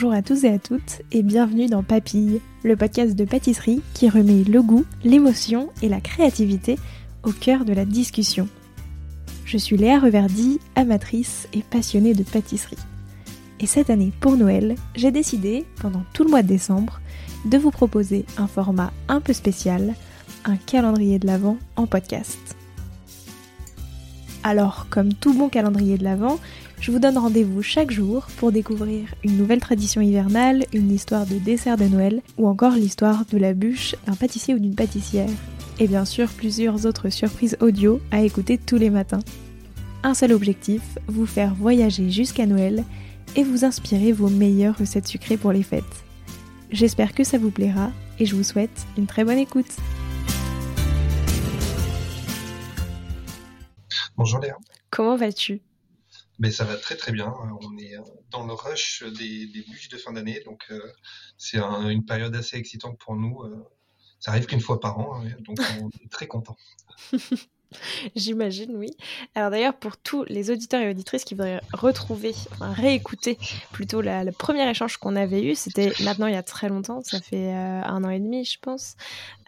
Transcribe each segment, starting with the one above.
Bonjour à tous et à toutes et bienvenue dans Papille, le podcast de pâtisserie qui remet le goût, l'émotion et la créativité au cœur de la discussion. Je suis Léa Reverdy, amatrice et passionnée de pâtisserie. Et cette année pour Noël, j'ai décidé, pendant tout le mois de décembre, de vous proposer un format un peu spécial, un calendrier de l'Avent en podcast. Alors, comme tout bon calendrier de l'Avent, je vous donne rendez-vous chaque jour pour découvrir une nouvelle tradition hivernale, une histoire de dessert de Noël ou encore l'histoire de la bûche d'un pâtissier ou d'une pâtissière. Et bien sûr, plusieurs autres surprises audio à écouter tous les matins. Un seul objectif, vous faire voyager jusqu'à Noël et vous inspirer vos meilleures recettes sucrées pour les fêtes. J'espère que ça vous plaira et je vous souhaite une très bonne écoute. Bonjour Léa. Comment vas-tu? Mais ça va très très bien. On est dans le rush des, bûches de fin d'année, donc euh, c'est une période assez excitante pour nous. Euh. ça arrive qu'une fois par an, hein, donc on est très content. J'imagine, oui. Alors d'ailleurs, pour tous les auditeurs et auditrices qui voudraient retrouver, enfin réécouter plutôt la, le premier échange qu'on avait eu, c'était maintenant il y a très longtemps, ça fait euh, un an et demi, je pense.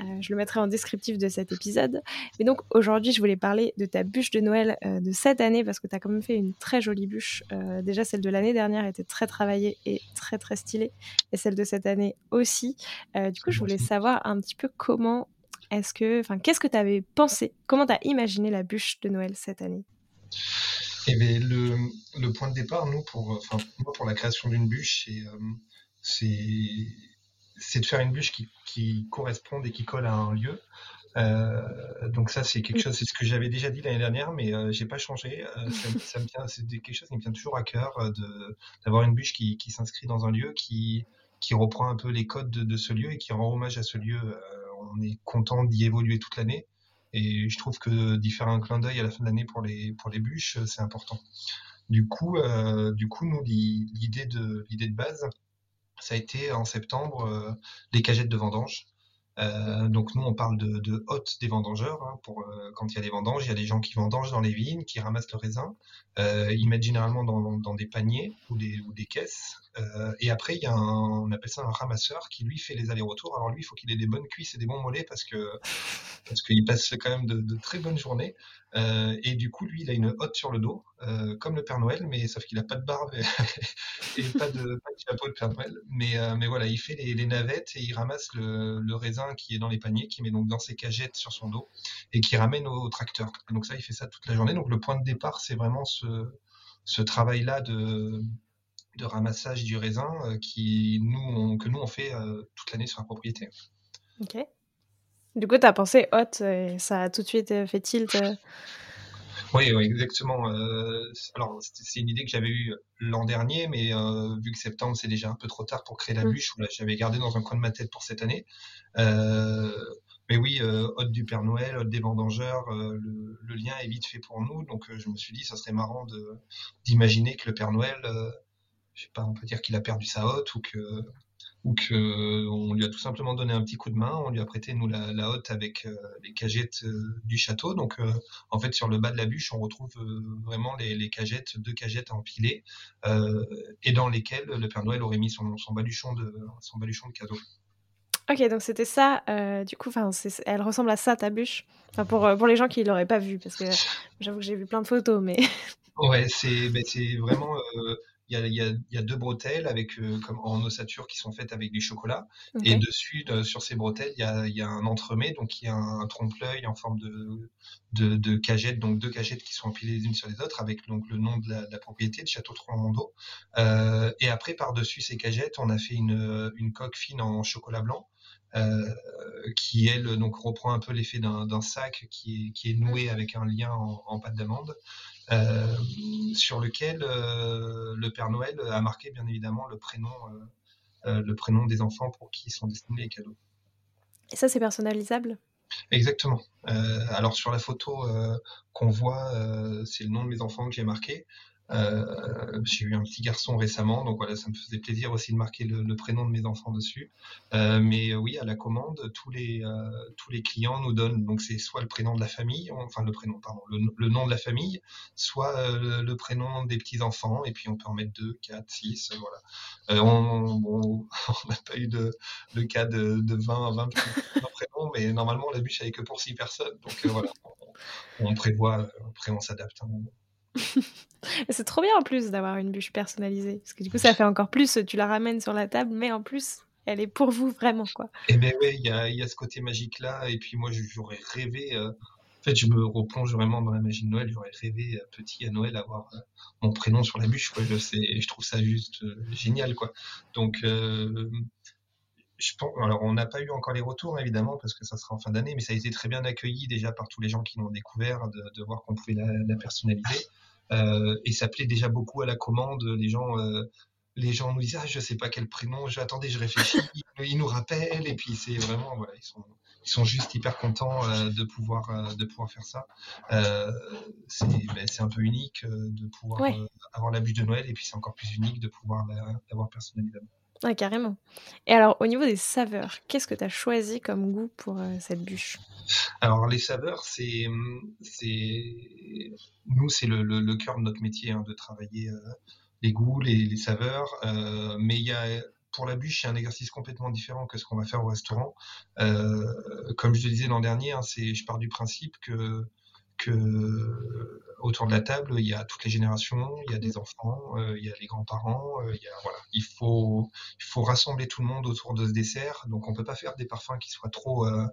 Euh, je le mettrai en descriptif de cet épisode. Mais donc aujourd'hui, je voulais parler de ta bûche de Noël euh, de cette année parce que tu as quand même fait une très jolie bûche. déjà, celle de l'année dernière était très travaillée et très très stylée, et celle de cette année aussi. du coup, je voulais savoir un petit peu comment est-ce que, enfin, qu'est-ce que tu avais pensé? Comment tu as imaginé la bûche de Noël cette année? Eh bien, le, le, point de départ, nous, pour, enfin, moi, pour la création d'une bûche, c'est, euh, c'est, de faire une bûche qui, qui, corresponde et qui colle à un lieu. Euh, donc ça, c'est quelque chose, c'est ce que j'avais déjà dit l'année dernière, mais euh, j'ai pas changé. Euh, ça, ça, me tient, c'est quelque chose qui me tient toujours à cœur de, d'avoir une bûche qui, qui s'inscrit dans un lieu, qui, qui reprend un peu les codes de, de ce lieu et qui rend hommage à ce lieu on est content d'y évoluer toute l'année. Et je trouve que d'y faire un clin d'œil à la fin de l'année pour les, pour les bûches, c'est important. Du coup, euh, du coup, nous, l'idée de, l'idée de base, ça a été en septembre euh, les cagettes de vendange. Euh, donc nous, on parle de, de hôtes des vendangeurs. Hein, pour euh, quand il y a des vendanges, il y a des gens qui vendangent dans les vignes, qui ramassent le raisin. Euh, ils mettent généralement dans, dans, des paniers ou des, ou des caisses. Euh, et après, il y a un, on appelle ça un ramasseur qui lui fait les allers-retours. Alors lui, il faut qu'il ait des bonnes cuisses et des bons mollets parce que parce qu'il passe quand même de, de très bonnes journées. Euh, et du coup, lui, il a une hotte sur le dos, euh, comme le Père Noël, mais sauf qu'il a pas de barbe et, pas, de, pas, de, chapeau de Père Noël. Mais, mais voilà, il fait les, les, navettes et il ramasse le, le, raisin qui est dans les paniers, qui met donc dans ses cagettes sur son dos et qui ramène au, au tracteur. Donc ça, il fait ça toute la journée. Donc le point de départ, c'est vraiment ce, ce travail-là de, de ramassage du raisin euh, qui nous, on, que nous, on fait euh, toute l'année sur la propriété. Ok. Du coup, tu as pensé hot et ça a tout de suite euh, fait tilt oui, oui, exactement. Euh, alors, c'est une idée que j'avais eue l'an dernier, mais euh, vu que septembre, c'est déjà un peu trop tard pour créer la mmh. bûche, j'avais gardé dans un coin de ma tête pour cette année. Euh, mais oui, euh, hôte du Père Noël, hôte des vendangeurs, le, le, lien est vite fait pour nous, donc je me suis dit, ça serait marrant d'imaginer que le Père Noël, je sais pas, on peut dire qu'il a perdu sa hôte ou que ou que on lui a tout simplement donné un petit coup de main, on lui a prêté nous la, la hotte avec euh, les cagettes euh, du château. Donc euh, en fait sur le bas de la bûche, on retrouve vraiment les, les, cagettes, deux cagettes empilées et dans lesquelles le Père Noël aurait mis son, son baluchon de son baluchon de cadeau. Ok, donc c'était ça. du coup, elle ressemble à ça ta bûche. Enfin, pour pour les gens qui l'auraient pas vu, parce que j'avoue que j'ai vu plein de photos, mais. ouais, c'est ben, c'est vraiment il y a, y, a, y a, deux bretelles avec euh, comme en ossature qui sont faites avec du chocolat. Okay. et dessus de, sur ces bretelles il y a, y a, un entremets. Donc il y a un, un trompe-l'œil en forme de, de, de cagette. Donc deux cagettes qui sont empilées les unes sur les autres avec donc le nom de la, de la propriété de Château Trois-Mondeaux euh, et après par dessus ces cagettes on a fait une, une coque fine en chocolat blanc euh, qui elle donc reprend un peu l'effet d'un sac qui est, qui est noué avec un lien en, en pâte d'amande sur lequel euh, le Père Noël a marqué bien évidemment le prénom, euh, le prénom des enfants pour qui sont destinés les cadeaux. Et ça, c'est personnalisable? Exactement. alors sur la photo qu'on voit, c'est le nom de mes enfants que j'ai marqué. Euh, j'ai eu un petit garçon récemment, donc voilà, ça me faisait plaisir aussi de marquer le, prénom de mes enfants dessus. Euh, mais oui, à la commande, tous les tous les clients nous donnent donc c'est soit le prénom de la famille, enfin le prénom, pardon, le, nom de la famille, soit le, prénom des petits enfants, et puis on peut en mettre deux, quatre, six, voilà. on n'a pas eu de, de cas de, de 20, 20 petits prénoms, mais normalement la bûche avait que pour six personnes, donc voilà, on, prévoit, après on s'adapte. Hein. C'est trop bien en plus d'avoir une bûche personnalisée, parce que du coup ça fait encore plus, tu la ramènes sur la table, mais en plus elle est pour vous vraiment quoi. Et ben ouais, il y a, ce côté magique là, et puis moi j'aurais rêvé, euh, en fait je me replonge vraiment dans la magie de Noël, j'aurais rêvé euh, petit à Noël avoir euh, mon prénom sur la bûche, quoi. Je, je trouve ça juste génial quoi. Donc je pense, alors on n'a pas eu encore les retours évidemment parce que ça sera en fin d'année, mais ça a été très bien accueilli déjà par tous les gens qui l'ont découvert, de, de voir qu'on pouvait la, la personnaliser. Euh, et ça plaît déjà beaucoup à la commande. Les gens, euh, les gens nous disent ah je sais pas quel prénom, j'attendais, je réfléchis. ils nous rappellent et puis c'est vraiment voilà ils sont ils sont juste hyper contents euh, de pouvoir de pouvoir faire ça. c'est ben, c'est un peu unique de pouvoir avoir la bûche de Noël et puis c'est encore plus unique de pouvoir l'avoir personnalisée. Ouais, carrément. Et alors, au niveau des saveurs, qu'est-ce que tu as choisi comme goût pour cette bûche? Alors les saveurs, c'est, nous, c'est le, cœur de notre métier hein, de travailler euh, les goûts, les, saveurs. Euh, mais il y a pour la bûche, il y a un exercice complètement différent que ce qu'on va faire au restaurant. Euh, comme je le disais l'an dernier, hein, je pars du principe que que autour de la table, il y a toutes les générations, il y a des enfants, euh, il y a les grands-parents, euh, il faut rassembler tout le monde autour de ce dessert. Donc on peut pas faire des parfums qui soient trop euh,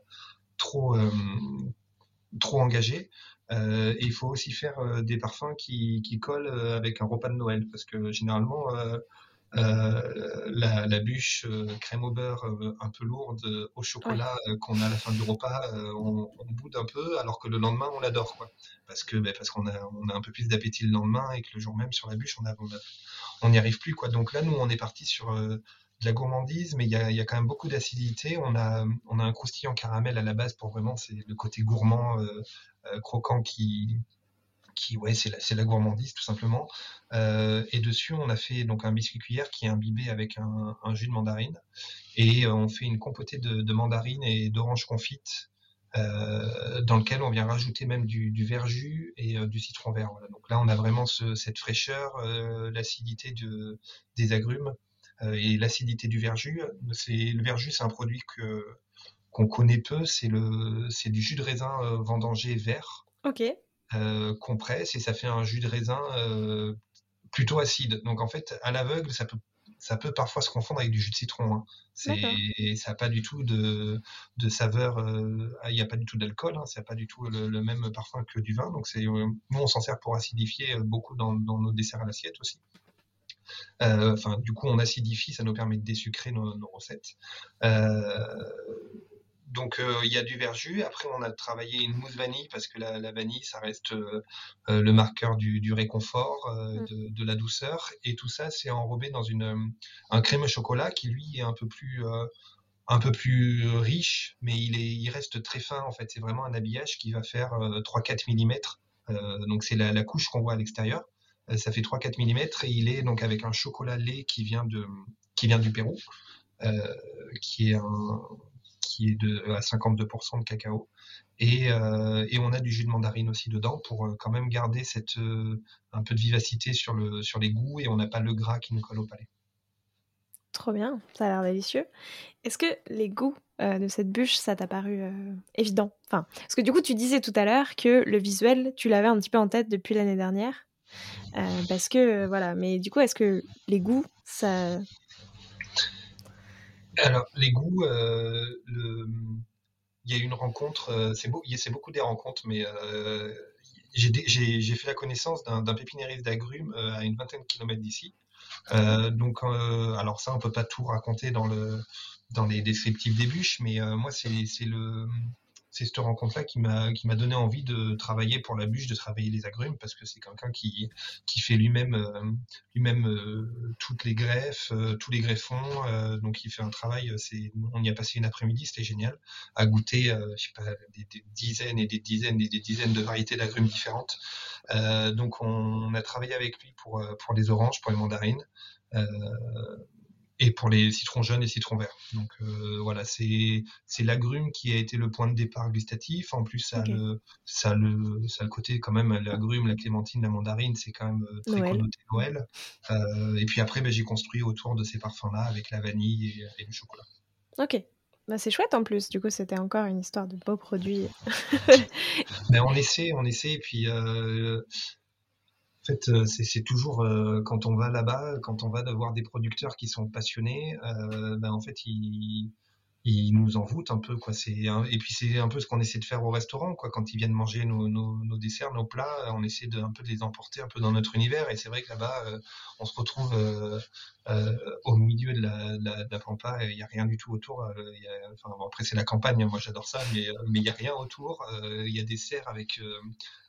trop euh, trop engagé. Euh, et il faut aussi faire euh, des parfums qui, qui collent avec un repas de Noël, parce que généralement la, la, bûche crème au beurre un peu lourde au chocolat qu'on a à la fin du repas, on, on, boude un peu, alors que le lendemain on l'adore, quoi. Parce que ben, parce qu'on a on a un peu plus d'appétit le lendemain et que le jour même sur la bûche on a, on n'y arrive plus, quoi. Donc là nous on est parti sur de la gourmandise, mais il y a, y a, quand même beaucoup d'acidité. On a, on a un croustillant caramel à la base pour vraiment, c'est le côté gourmand, euh, euh, croquant qui, qui ouais, c'est la, la, gourmandise tout simplement. Euh, et dessus, on a fait donc un biscuit cuillère qui est imbibé avec un, un jus de mandarine, et euh, on fait une compotée de, mandarine et d'orange confite. Euh, dans lequel on vient rajouter même du, du verjus et du citron vert. Donc là, on a vraiment ce, cette fraîcheur, l'acidité de, des agrumes et l'acidité du verjus. C'est le verjus, c'est un produit que qu'on connaît peu. C'est le c'est du jus de raisin vendangé vert. Ok. Euh, qu'on presse et ça fait un jus de raisin plutôt acide. Donc en fait, à l'aveugle, ça peut ça peut parfois se confondre avec du jus de citron. Hein. C'est, ça n'a pas du tout de, de saveur, il n'y a pas du tout d'alcool, hein, ça n'a pas du tout le, même parfum que du vin. Donc c'est, nous on s'en sert pour acidifier beaucoup dans, dans nos desserts à l'assiette aussi. Euh, du coup, on acidifie, ça nous permet de désucrer nos, nos recettes. Euh, donc euh, il y a du verjus. Après, on a travaillé une mousse vanille parce que la, la vanille, ça reste euh, le marqueur du, du réconfort, euh, mm. de, de, la douceur. Et tout ça, c'est enrobé dans une un crème au chocolat qui lui est un peu plus un peu plus riche, mais il est il reste très fin en fait. C'est vraiment un habillage qui va faire 3-4 mm. donc c'est la, la couche qu'on voit à l'extérieur. Euh, ça fait 3-4 mm et il est donc avec un chocolat lait qui vient de qui vient du Pérou, euh, qui est un qui est de à 52% de cacao et, euh, et on a du jus de mandarine aussi dedans pour euh, quand même garder euh, un peu de vivacité sur le sur les goûts et on n'a pas le gras qui nous colle au palais. Trop bien, ça a l'air délicieux. Est-ce que les goûts euh, de cette bûche, ça t'a paru euh, évident? Enfin, parce que du coup, tu disais tout à l'heure que le visuel, tu l'avais un petit peu en tête depuis l'année dernière. Euh, parce que, euh, voilà, mais du coup, est-ce que les goûts, ça. Alors, les goûts, euh, le... il y a eu une rencontre, c'est beau, beaucoup des rencontres, mais j'ai fait la connaissance d'un pépinériste d'agrumes à une vingtaine de kilomètres d'ici. donc, alors ça, on peut pas tout raconter dans le dans les descriptifs des bûches, mais moi, c'est le c'est cette rencontre-là qui m'a qui m'a donné envie de travailler pour la bûche, de travailler les agrumes, parce que c'est quelqu'un qui qui fait lui-même euh, lui-même euh, toutes les greffes, euh, tous les greffons. donc il fait un travail. C'est on y a passé une après-midi, c'était génial, à goûter, des, dizaines et des dizaines et des dizaines de variétés d'agrumes différentes. donc on, on, a travaillé avec lui pour pour les oranges, pour les mandarines et pour les citrons jaunes et citrons verts. Donc euh, voilà, c'est l'agrume qui a été le point de départ gustatif. En plus, ça a le ça le ça le côté quand même l'agrume, la clémentine, la mandarine, c'est quand même euh, très connoté Noël. Euh, et puis après, ben, j'ai construit autour de ces parfums-là avec la vanille et, le chocolat. Ok. Bah, c'est chouette en plus, du coup c'était encore une histoire de beaux produits. ben, on essaie, on essaie, et puis euh, fait, euh, c'est toujours euh, quand on va là-bas, quand on va voir des producteurs qui sont passionnés, euh, ben en fait, ils, ils nous envoûtent un peu quoi. C'est et puis c'est un peu ce qu'on essaie de faire au restaurant quoi. Quand ils viennent manger nos, nos, nos desserts nos plats on essaie de un peu de les emporter un peu dans notre univers. Et c'est vrai que là-bas euh, on se retrouve euh, euh, au milieu de la, de la, de la pampa il y a rien du tout autour y a, enfin bon, après c'est la campagne moi j'adore ça mais mais il y a rien autour. Il y a des serres avec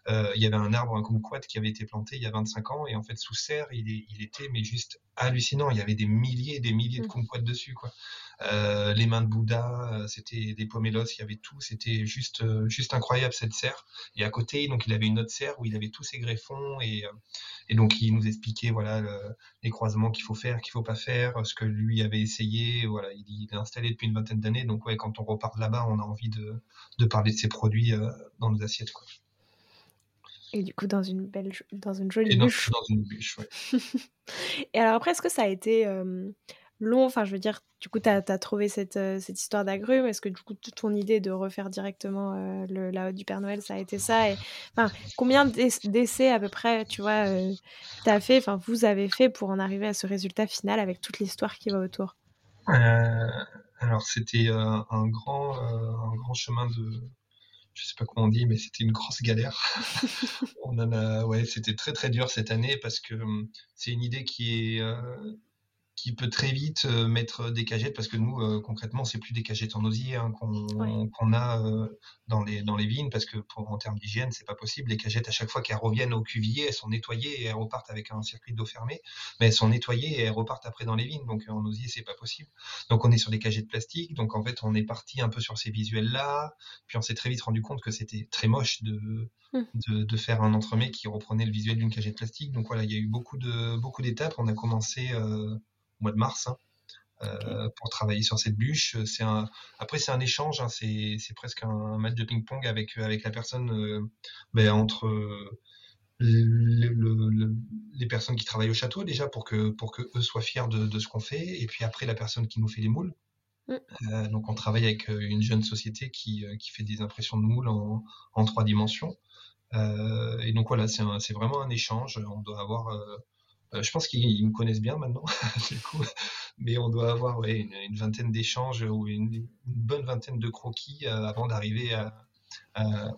il y avait un arbre un kumquat qui avait été planté il y a 25 ans. Et en fait sous serre il, est, il était mais juste hallucinant. Il y avait des milliers et des milliers de mmh. kumquats dessus quoi euh, les mains de Bouddha, euh, c'était des pomélos, il y avait tout, c'était juste euh, juste incroyable cette serre. Et à côté, donc il avait une autre serre où il avait tous ses greffons et, et donc il nous expliquait voilà les croisements qu'il faut faire, qu'il faut pas faire, ce que lui avait essayé. Voilà, il, est installé depuis une vingtaine d'années, donc ouais, quand on repart là-bas, on a envie de, de parler de ses produits dans nos assiettes. Quoi. Et du coup, dans une belle, dans une jolie bûche. Dans une bûche, ouais. et alors après, est-ce que ça a été long Enfin, je veux dire, du coup, tu as, trouvé cette, euh, cette histoire d'agrumes. Est-ce que du coup, ton idée de refaire directement euh, le, la haute du Père Noël, ça a été ça et, enfin, Combien d'essais à peu près, tu vois, euh, tu as fait, enfin, vous avez fait pour en arriver à ce résultat final avec toute l'histoire qui va autour? Alors, c'était un, grand, un grand chemin de, je sais pas comment on dit, mais c'était une grosse galère. on en a, ouais, c'était très très dur cette année parce que hum, c'est une idée qui est qui peut très vite euh, mettre des cagettes parce que nous euh, concrètement c'est plus des cagettes en osier hein, qu'on a euh, dans les dans les vignes parce que pour en termes d'hygiène c'est pas possible. Les cagettes à chaque fois qu'elles reviennent au cuvier elles sont nettoyées et elles repartent avec un circuit d'eau fermé mais elles sont nettoyées et elles repartent après dans les vignes. Donc en osier c'est pas possible. Donc on est sur des cagettes plastiques. Donc en fait on est parti un peu sur ces visuels là puis on s'est très vite rendu compte que c'était très moche de, mmh. de, de faire un entremets qui reprenait le visuel d'une cagette plastique. Donc voilà il y a eu beaucoup de beaucoup d'étapes. On a commencé mois de mars. Hein, euh, pour travailler sur cette bûche. C'est un, après c'est un échange, hein, c'est, c'est presque un match de ping-pong avec avec la personne, euh, ben, entre le, le, les personnes qui travaillent au château déjà pour que pour que eux soient fiers de, de ce qu'on fait, et puis après la personne qui nous fait les moules. Mm. Euh, donc on travaille avec une jeune société qui, qui fait des impressions de moules en, en trois dimensions. et donc voilà, c'est, c'est vraiment un échange. On doit avoir euh, je pense qu'ils me connaissent bien maintenant, du coup, mais on doit avoir une, vingtaine d'échanges ou une, une, bonne vingtaine de croquis euh, avant d'arriver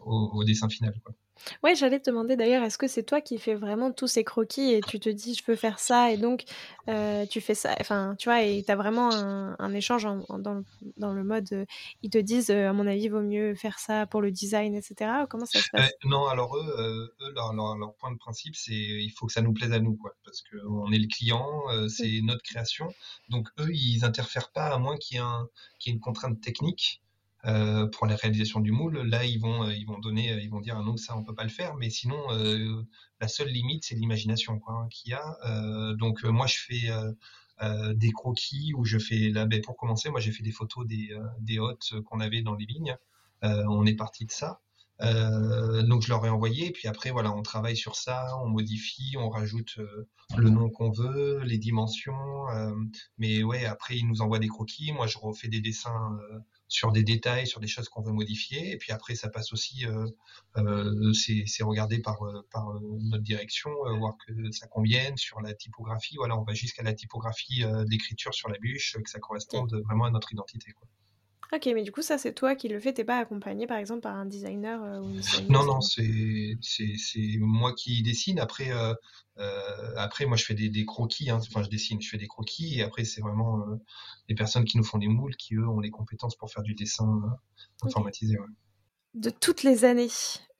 au, au, dessin final. Quoi. Ouais, j'allais te demander d'ailleurs, est-ce que c'est toi qui fais vraiment tous ces croquis et tu te dis je peux faire ça et donc euh, tu fais ça, enfin tu vois, et tu as vraiment un, un échange en, en, dans, le, dans, le, mode euh, ils te disent euh, à mon avis, il vaut mieux faire ça pour le design, etc. Comment ça se passe? Non, alors eux, euh, eux leur, leur, leur, point de principe, c'est il faut que ça nous plaise à nous, quoi, parce qu'on est le client, c'est mmh. notre création, donc eux, ils interfèrent pas à moins qu'il y ait, un, qu y ait une contrainte technique. Euh, pour la réalisation du moule. Là, ils vont, euh, ils vont donner, euh, ils vont dire ah non ça on peut pas le faire, mais sinon euh, la seule limite c'est l'imagination quoi hein, qu'il y a. Euh, donc moi je fais des croquis où je fais là, ben, pour commencer, moi j'ai fait des photos des, des hôtes qu'on avait dans les vignes. on est parti de ça. Euh, donc je leur ai envoyé, et puis après voilà, on travaille sur ça, on modifie, on rajoute le nom qu'on veut, les dimensions, euh, mais ouais, après ils nous envoient des croquis, moi je refais des dessins sur des détails, sur des choses qu'on veut modifier, et puis après ça passe aussi, c'est regardé par, par notre direction, voir que ça convienne sur la typographie, voilà, on va jusqu'à la typographie d'écriture sur la bûche, que ça corresponde vraiment à notre identité. Quoi. Ok, mais du coup, ça, c'est toi qui le fais, t'es pas accompagné, par exemple, par un designer euh, ou Non, non, c'est moi qui dessine. Après, euh, euh, après moi, je fais des, des croquis, hein. enfin, je dessine, je fais des croquis, et après, c'est vraiment euh, les personnes qui nous font des moules qui, eux, ont les compétences pour faire du dessin informatisé. Ouais. De toutes les années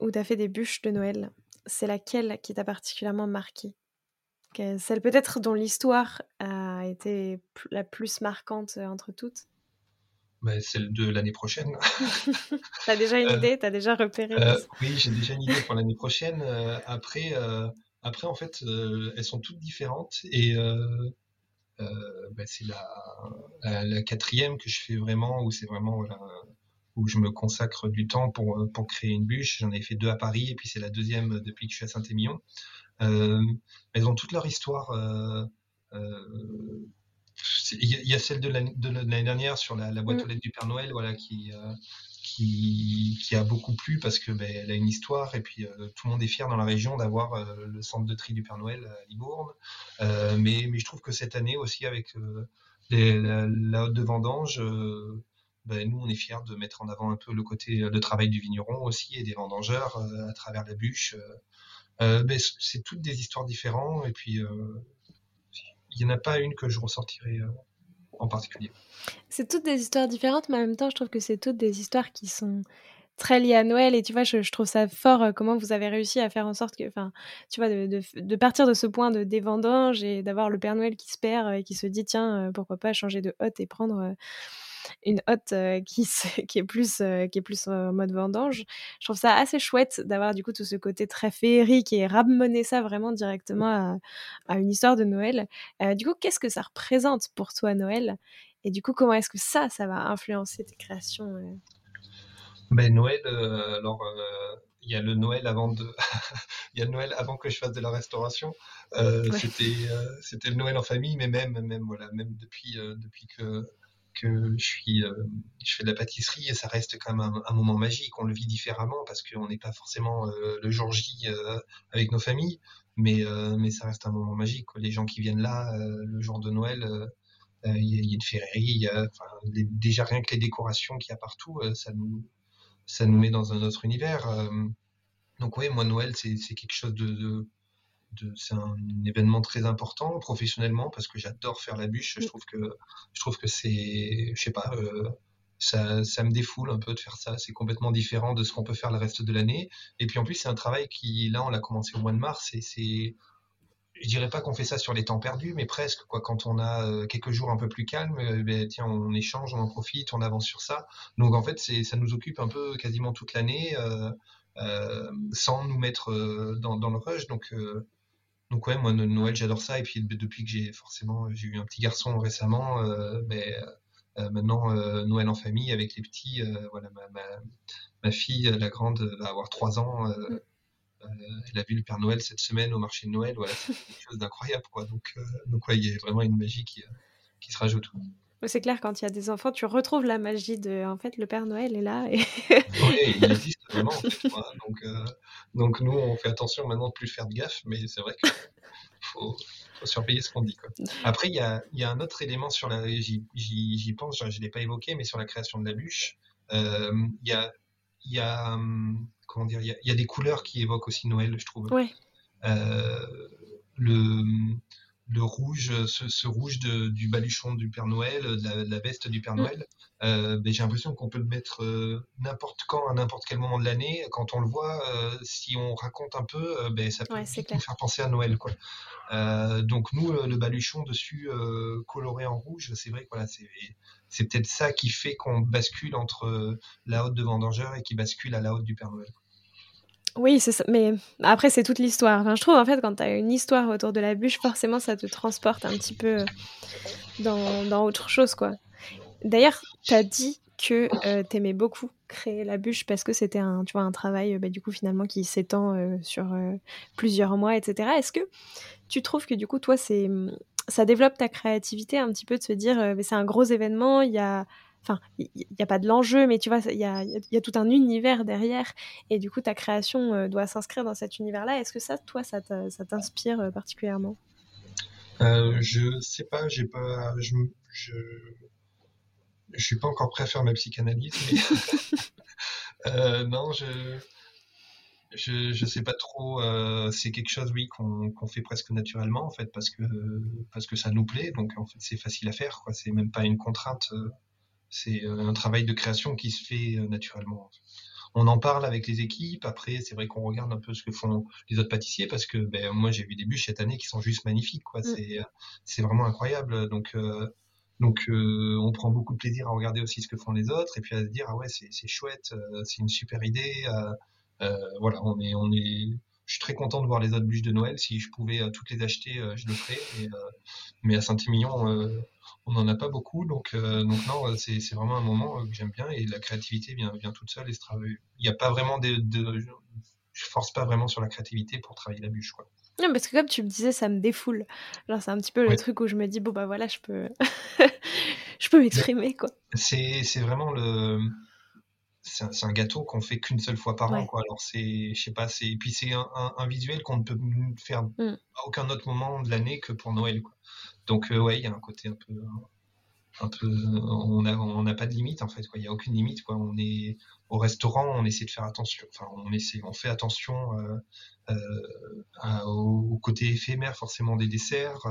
où tu as fait des bûches de Noël, c'est laquelle qui t'a particulièrement marqué Celle peut-être dont l'histoire a été la plus marquante entre toutes? Bah, celle de l'année prochaine. t'as déjà une euh, idée T'as déjà repéré euh, Oui, j'ai déjà une idée pour l'année prochaine. Euh, après, après, en fait, elles sont toutes différentes et bah, c'est la, la, quatrième que je fais vraiment, où c'est vraiment voilà, où je me consacre du temps pour, pour créer une bûche. J'en ai fait deux à Paris et puis c'est la deuxième depuis que je suis à Saint-Émilion. elles ont toute leur histoire. Euh, il y, a celle de l'année dernière sur la, boîte mm. aux lettres du Père Noël, voilà, qui, euh, qui, qui, a beaucoup plu parce que ben, elle a une histoire et puis euh, tout le monde est fier dans la région d'avoir euh, le centre de tri du Père Noël à Libourne. mais, mais je trouve que cette année aussi avec la, haute de vendange, ben, nous on est fiers de mettre en avant un peu le côté de travail du vigneron aussi et des vendangeurs à travers la bûche. Ben, c'est toutes des histoires différentes et puis il n'y en a pas une que je ressortirai euh, en particulier. C'est toutes des histoires différentes, mais en même temps, je trouve que c'est toutes des histoires qui sont très liées à Noël. Et tu vois, je, trouve ça fort euh, comment vous avez réussi à faire en sorte que, enfin, tu vois, de, partir de ce point de dévendange et d'avoir le Père Noël qui se perd et qui se dit, tiens, pourquoi pas changer de hôte et prendre une hotte qui, qui est plus qui est plus en mode vendange. Je trouve ça assez chouette d'avoir du coup tout ce côté très féerique et ramener ça vraiment directement à, une histoire de Noël. Euh, du coup, qu'est-ce que ça représente pour toi Noël? Et du coup, comment est-ce que ça, ça va influencer tes créations ben, Noël, alors il y a le Noël avant de, il y a le Noël avant que je fasse de la restauration. C'était, c'était le Noël en famille, mais même, même voilà, même depuis, depuis que que euh, je fais de la pâtisserie et ça reste quand même un, moment magique. On le vit différemment parce qu'on n'est pas forcément euh, le jour J euh, avec nos familles, mais mais ça reste un moment magique. Les gens qui viennent là le jour de Noël, il y, a une féerie, déjà rien que les décorations qu'il y a partout, ça nous ça nous met dans un autre univers. donc oui, moi Noël c'est quelque chose de c'est un événement très important professionnellement parce que j'adore faire la bûche. Je trouve que je trouve que c'est, je sais pas, euh, ça, ça me défoule un peu de faire ça. C'est complètement différent de ce qu'on peut faire le reste de l'année. Et puis en plus, c'est un travail qui, là, on l'a commencé au mois de mars et c'est, je dirais pas qu'on fait ça sur les temps perdus, mais presque quoi. Quand on a euh, quelques jours un peu plus calmes, euh, ben, tiens, on échange, on en profite, on avance sur ça. Donc en fait, c'est, ça nous occupe un peu quasiment toute l'année. Euh, sans nous mettre dans, dans, le rush. Donc, donc ouais, moi Noël j'adore ça et puis depuis que j'ai forcément j'ai eu un petit garçon récemment, euh, ben, euh, maintenant euh, Noël en famille avec les petits, voilà ma, ma, fille la grande va avoir trois ans, mm. elle a vu le Père Noël cette semaine au marché de Noël, voilà c'est quelque chose d'incroyable quoi. Donc donc ouais il y a vraiment une magie qui, qui se rajoute. C'est clair, quand il y a des enfants, tu retrouves la magie de. En fait, le Père Noël est là. Et... oui, il existe vraiment. donc, euh, donc, nous, on fait attention maintenant de plus faire de gaffe, mais c'est vrai qu'il faut, faut, surveiller ce qu'on dit. Quoi. Après, il y a, y a, un autre élément sur la. J'y pense, je ne l'ai pas évoqué, mais sur la création de la bûche, euh, il y a. Y a hum, comment dire, il y, a, y, a, des couleurs qui évoquent aussi Noël, je trouve. Oui. Euh, le, le rouge, ce, rouge du baluchon du Père Noël, de la, veste du Père mm. Noël, euh, ben, j'ai l'impression qu'on peut le mettre euh, n'importe quand, à n'importe quel moment de l'année. Quand on le voit, euh, si on raconte un peu, ben, ça peut nous faire penser à Noël. Quoi. donc nous, le baluchon dessus, coloré en rouge, c'est vrai que voilà, c'est peut-être ça qui fait qu'on bascule entre la haute de Vendangeur et qui bascule à la haute du Père Noël. Oui. Mais après, c'est toute l'histoire. Je trouve, en fait, quand tu as une histoire autour de la bûche, forcément, ça te transporte un petit peu euh, dans, autre chose, quoi. D'ailleurs, tu as dit que euh, tu aimais beaucoup créer la bûche parce que c'était un, tu vois, un travail, bah, du coup, finalement, qui s'étend euh, sur plusieurs mois, etc. Est-ce que tu trouves que, du coup, toi, c'est ça développe ta créativité un petit peu de se dire, c'est un gros événement, il y a Enfin, il n'y a pas de l'enjeu, mais tu vois, il y a, tout un univers derrière. Et du coup, ta création euh, doit s'inscrire dans cet univers-là. Est-ce que ça, toi, ça t'inspire euh, particulièrement? Euh, Je sais pas, j'ai pas. Je, je, suis pas encore prêt à faire ma psychanalyse, euh, non, je. Je, je sais pas trop. c'est quelque chose, oui, qu'on fait presque naturellement, en fait, parce que parce que ça nous plaît. Donc, en fait, c'est facile à faire. Quoi. C'est même pas une contrainte c'est euh, un travail de création qui se fait euh, naturellement. on en parle avec les équipes. Après, c'est vrai qu'on regarde un peu ce que font les autres pâtissiers parce que ben, moi, j'ai vu des bûches cette année qui sont juste magnifiques. Quoi. Mm. C'est, c'est vraiment incroyable. Donc, euh, donc euh, on prend beaucoup de plaisir à regarder aussi ce que font les autres et puis à se dire, ah ouais, c'est, c'est chouette, euh, c'est une super idée. voilà, on est, on est, je suis très content de voir les autres bûches de Noël. Si je pouvais toutes les acheter, je le ferais. mais à Saint-Émilion, on n'en a pas beaucoup, donc, euh, donc non, c'est, vraiment un moment euh, que j'aime bien et la créativité vient, vient toute seule. Et il n'y a pas vraiment de, de, je force pas vraiment sur la créativité pour travailler la bûche, quoi. Non, parce que comme tu me disais, ça me défoule. Genre, c'est un petit peu le truc où je me dis, bon, bah voilà, je peux, je peux m'exprimer, quoi. C'est, c'est vraiment le. C'est un, gâteau qu'on fait qu'une seule fois par an, quoi. Alors, c'est, je sais pas, c'est. Et puis, c'est un, un, visuel qu'on ne peut faire mm. à aucun autre moment de l'année que pour Noël, quoi. Donc, euh, ouais, il y a un côté un peu. On n'a on a pas de limite, en fait, quoi. Il n'y a aucune limite, quoi. On est au restaurant, on essaie de faire attention. Enfin, on, essaie, on fait attention euh, euh, au, côté éphémère, forcément, des desserts,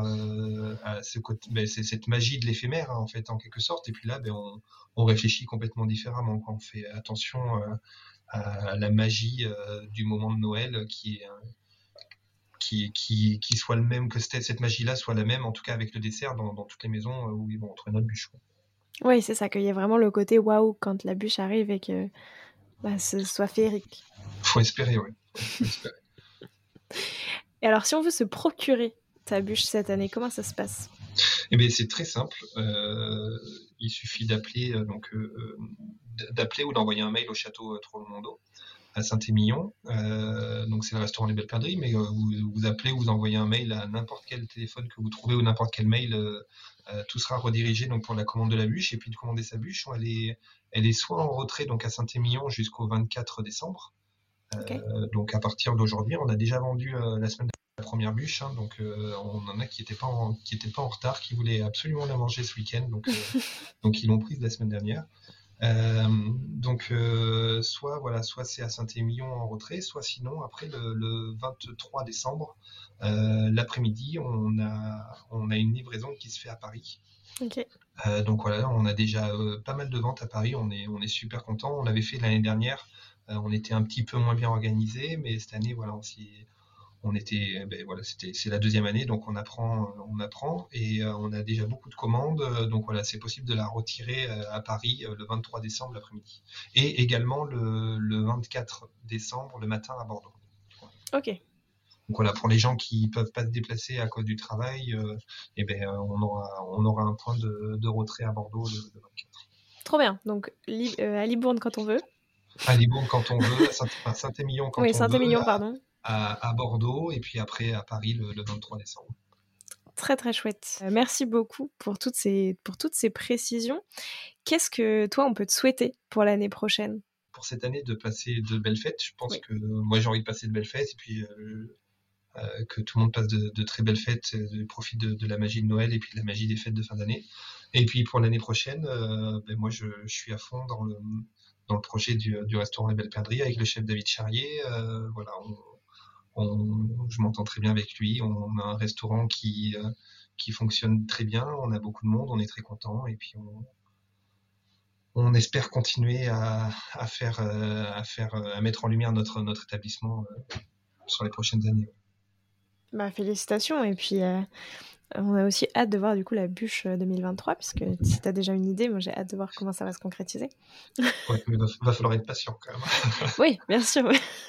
à ce côté, ben, c'est cette magie de l'éphémère, hein, en fait, en quelque sorte. Et puis là, ben, on, réfléchit complètement différemment. Quand on fait attention à la magie du moment de Noël, qui est qui, qui, soit le même, que cette, cette magie-là soit la même, en tout cas avec le dessert, dans, toutes les maisons euh, où ils vont trouver notre bûche. Oui, c'est ça, qu'il y ait vraiment le côté waouh quand la bûche arrive et que bah, ce soit féerique. Faut espérer, oui. et alors, si on veut se procurer ta bûche cette année, comment ça se passe? Eh bien, c'est très simple. Euh, il suffit d'appeler euh, donc d'appeler ou d'envoyer un mail au château Trollmondo à Saint-Émilion. Euh, donc c'est le restaurant Les Belles Perdrix, mais euh, vous, vous appelez, vous envoyez un mail à n'importe quel téléphone que vous trouvez ou n'importe quel mail, euh, tout sera redirigé donc pour la commande de la bûche et puis de commander sa bûche. Elle est, elle est soit en retrait donc à Saint-Émilion jusqu'au 24 décembre. donc à partir d'aujourd'hui, on a déjà vendu la semaine la première bûche, hein, donc on en a qui n'étaient pas en, qui étaient pas en retard, qui voulaient absolument la manger ce week-end, donc donc ils l'ont prise la semaine dernière. Euh, donc euh, soit voilà, soit c'est à Saint-Émilion en retrait, soit sinon après le, 23 décembre, euh, l'après-midi, on a on a une livraison qui se fait à Paris. donc voilà, on a déjà pas mal de ventes à Paris, on est on est super content. On l'avait fait l'année dernière, on était un petit peu moins bien organisé, mais cette année voilà, on s'y on était, ben voilà, c'était, c'est la deuxième année, donc on apprend, on apprend, et euh, on a déjà beaucoup de commandes, euh, donc voilà, c'est possible de la retirer euh, à Paris le 23 décembre l'après-midi, et également le, le, 24 décembre le matin à Bordeaux. Ok. Donc voilà, pour les gens qui peuvent pas se déplacer à cause du travail, eh ben on aura, on aura un point de, de retrait à Bordeaux le, 24. Trop bien. Donc à Libourne quand on veut. À Libourne quand on veut, à Saint-Émilion quand on veut. Oui, Saint-Émilion, pardon à, Bordeaux et puis après à Paris le, 23 décembre. Très très chouette. Euh, merci beaucoup pour toutes ces, pour toutes ces précisions. Qu'est-ce que toi on peut te souhaiter pour l'année prochaine? Pour cette année de passer de belles fêtes. Je pense que moi j'ai envie de passer de belles fêtes et puis euh, euh, que tout le monde passe de, très belles fêtes, de, profite de, la magie de Noël et puis de la magie des fêtes de fin d'année. Et puis pour l'année prochaine, ben moi je, suis à fond dans le, dans le projet du, restaurant Les Belles Perdrix avec le chef David Charrier. voilà, on, je m'entends très bien avec lui. On a un restaurant qui, euh, qui fonctionne très bien. On a beaucoup de monde. On est très content. Et puis, on, on espère continuer à, à faire, euh, à faire, euh, à mettre en lumière notre, notre établissement sur les prochaines années. Bah, félicitations. Et puis, on a aussi hâte de voir du coup la bûche 2023, puisque si tu as déjà une idée, moi j'ai hâte de voir comment ça va se concrétiser. Ouais, mais il va, falloir être patient quand même. oui, bien sûr.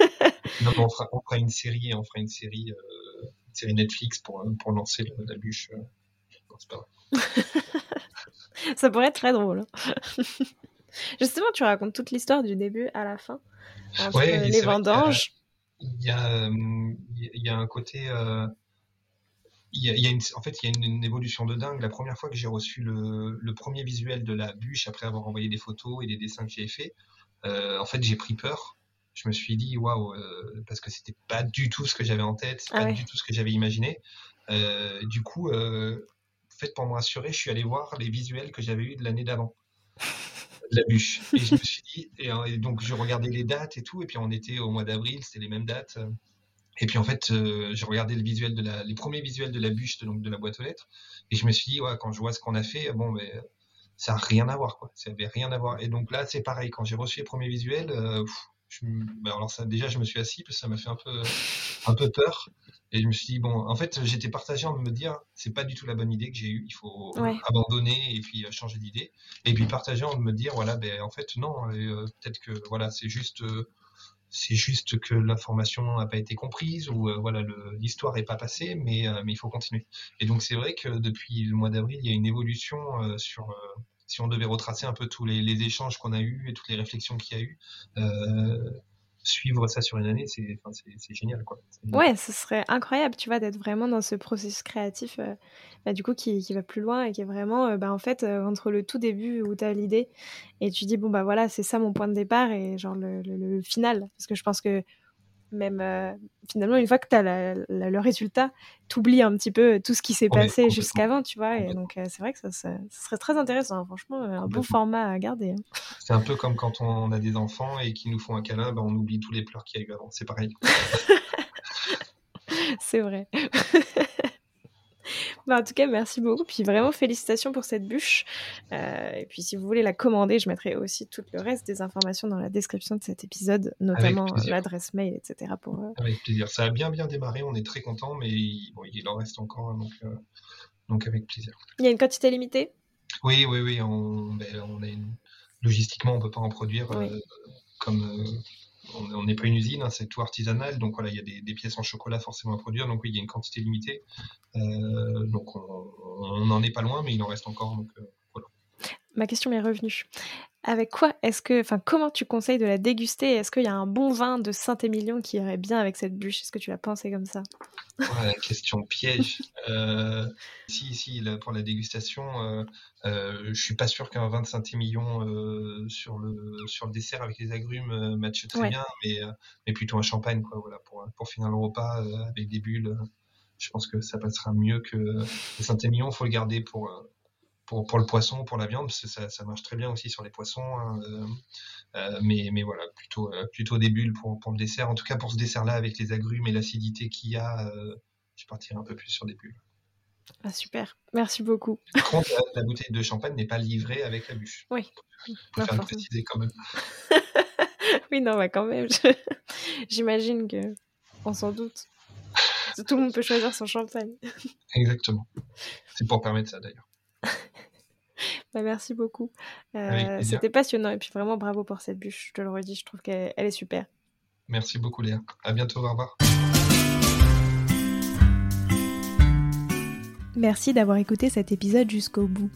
non, on, fera, on fera, une série, on fera une série, euh, une série Netflix pour, pour lancer la bûche. Euh. Non, c'est pas vrai. ça pourrait être très drôle. Hein. Justement, tu racontes toute l'histoire du début à la fin. Entre ouais, les vendanges. Il y, a, il y a un côté. Euh, il y a, il y a une, en fait, il y a une, évolution de dingue. La première fois que j'ai reçu le, le, premier visuel de la bûche, après avoir envoyé des photos et des dessins que j'avais fait, euh, en fait, j'ai pris peur je me suis dit waouh euh, parce que c'était pas du tout ce que j'avais en tête, ah pas du tout ce que j'avais imaginé. Euh, du coup, euh, fait pour me rassurer, je suis allé voir les visuels que j'avais eu de l'année d'avant, de la bûche. Et je me suis dit, et, donc je regardais les dates et tout, et puis on était au mois d'avril, c'était les mêmes dates. Et puis en fait, j'ai regardé le visuel de la, les premiers visuels de la bûche, de, donc de la boîte aux lettres, et je me suis dit, ouais, quand je vois ce qu'on a fait, bon, mais ça n'a rien à voir, quoi. Ça n'avait rien à voir. Et donc là, c'est pareil. Quand j'ai reçu les premiers visuels, bah, alors ça, déjà, je me suis assis parce que ça m'a fait un peu, un peu peur. Et je me suis dit, bon, en fait, j'étais partagé en me dire, c'est pas du tout la bonne idée que j'ai eue, il faut abandonner et puis euh, changer d'idée. Et puis partagé en me dire, voilà, ben, en fait, non, euh, peut-être que, voilà, c'est juste, euh, c'est juste que l'information n'a pas été comprise ou, voilà, l'histoire n'est pas passée, mais, mais il faut continuer. Et donc, c'est vrai que depuis le mois d'avril, il y a une évolution sur, si on devait retracer un peu tous les, les échanges qu'on a eus et toutes les réflexions qu'il y a eu, suivre ça sur une année, c'est génial. Quoi. Ouais, ce serait incroyable, tu vois, d'être vraiment dans ce processus créatif, euh, bah, du coup, qui, qui, va plus loin et qui est vraiment, euh, bah, en fait, euh, entre le tout début où tu as l'idée et tu dis, bon, bah voilà, c'est ça mon point de départ et genre le, le final. Parce que je pense que même euh, finalement, une fois que tu as le résultat, tu oublies un petit peu tout ce qui s'est passé jusqu'avant, tu vois. Et donc, euh, c'est vrai que ça, serait très intéressant, hein. franchement, un bon format à garder. Hein. C'est un peu comme quand on a des enfants et qu'ils nous font un câlin, ben, on oublie tous les pleurs qu'il y a eu avant. C'est pareil. c'est vrai. Bah, en tout cas, merci beaucoup. Puis vraiment, félicitations pour cette bûche. Euh, et puis, si vous voulez la commander, je mettrai aussi tout le reste des informations dans la description de cet épisode, notamment l'adresse mail, etc. Pour, euh, avec plaisir. Ça a bien, bien démarré. On est très content, mais il, en reste encore. Hein, donc, euh, donc, avec plaisir. Il y a une quantité limitée? Oui, oui, oui. On, ben, on Logistiquement, on ne peut pas en produire comme on n'est pas une usine, hein, c'est tout artisanal, donc voilà, il y a des, pièces en chocolat forcément à produire, donc oui, il y a une quantité limitée. Euh, donc on n'en est pas loin, mais il en reste encore. Donc, euh. Ma question m'est revenue. Avec quoi est-ce que, enfin, comment tu conseilles de la déguster? Est-ce qu'il y a un bon vin de Saint-Émilion qui irait bien avec cette bûche? Est-ce que tu l'as pensé comme ça? Ouais, Question piège. euh, si, si, pour la dégustation, euh, euh, je suis pas sûr qu'un vin de Saint-Émilion euh, sur le sur le dessert avec les agrumes euh, matche très bien, mais mais plutôt un champagne, quoi, voilà, pour pour finir le repas avec des bulles. je pense que ça passera mieux que le Saint-Émilion. Faut le garder pour pour, le poisson, pour la viande, parce que ça, marche très bien aussi sur les poissons. Hein, euh, euh, mais, mais voilà, plutôt, euh, plutôt des bulles pour, pour le dessert. En tout cas, pour ce dessert-là, avec les agrumes et l'acidité qu'il y a, je partirai un peu plus sur des bulles. Ah, super, merci beaucoup. Par contre, la, bouteille de champagne n'est pas livrée avec la bûche. Oui. Pour faire préciser quand même. oui, non, bah quand même. J'imagine que on s'en doute. Tout le monde peut choisir son champagne. Exactement. C'est pour permettre ça d'ailleurs. Bah, merci beaucoup. Euh, c'était passionnant et puis vraiment bravo pour cette bûche. Je te le redis, je trouve qu'elle est super. Merci beaucoup Léa. À bientôt, au revoir. Merci d'avoir écouté cet épisode jusqu'au bout.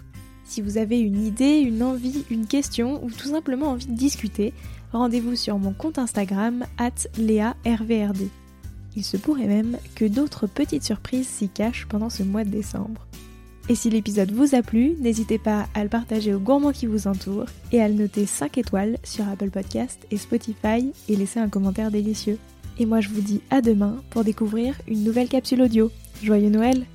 Si vous avez une idée, une envie, une question ou tout simplement envie de discuter, rendez-vous sur mon compte Instagram @léa_rvrd. Il se pourrait même que d'autres petites surprises s'y cachent pendant ce mois de décembre. Et si l'épisode vous a plu, n'hésitez pas à le partager aux gourmands qui vous entourent et à le noter 5 étoiles sur Apple Podcast et Spotify et laisser un commentaire délicieux. Et moi je vous dis à demain pour découvrir une nouvelle capsule audio. Joyeux Noël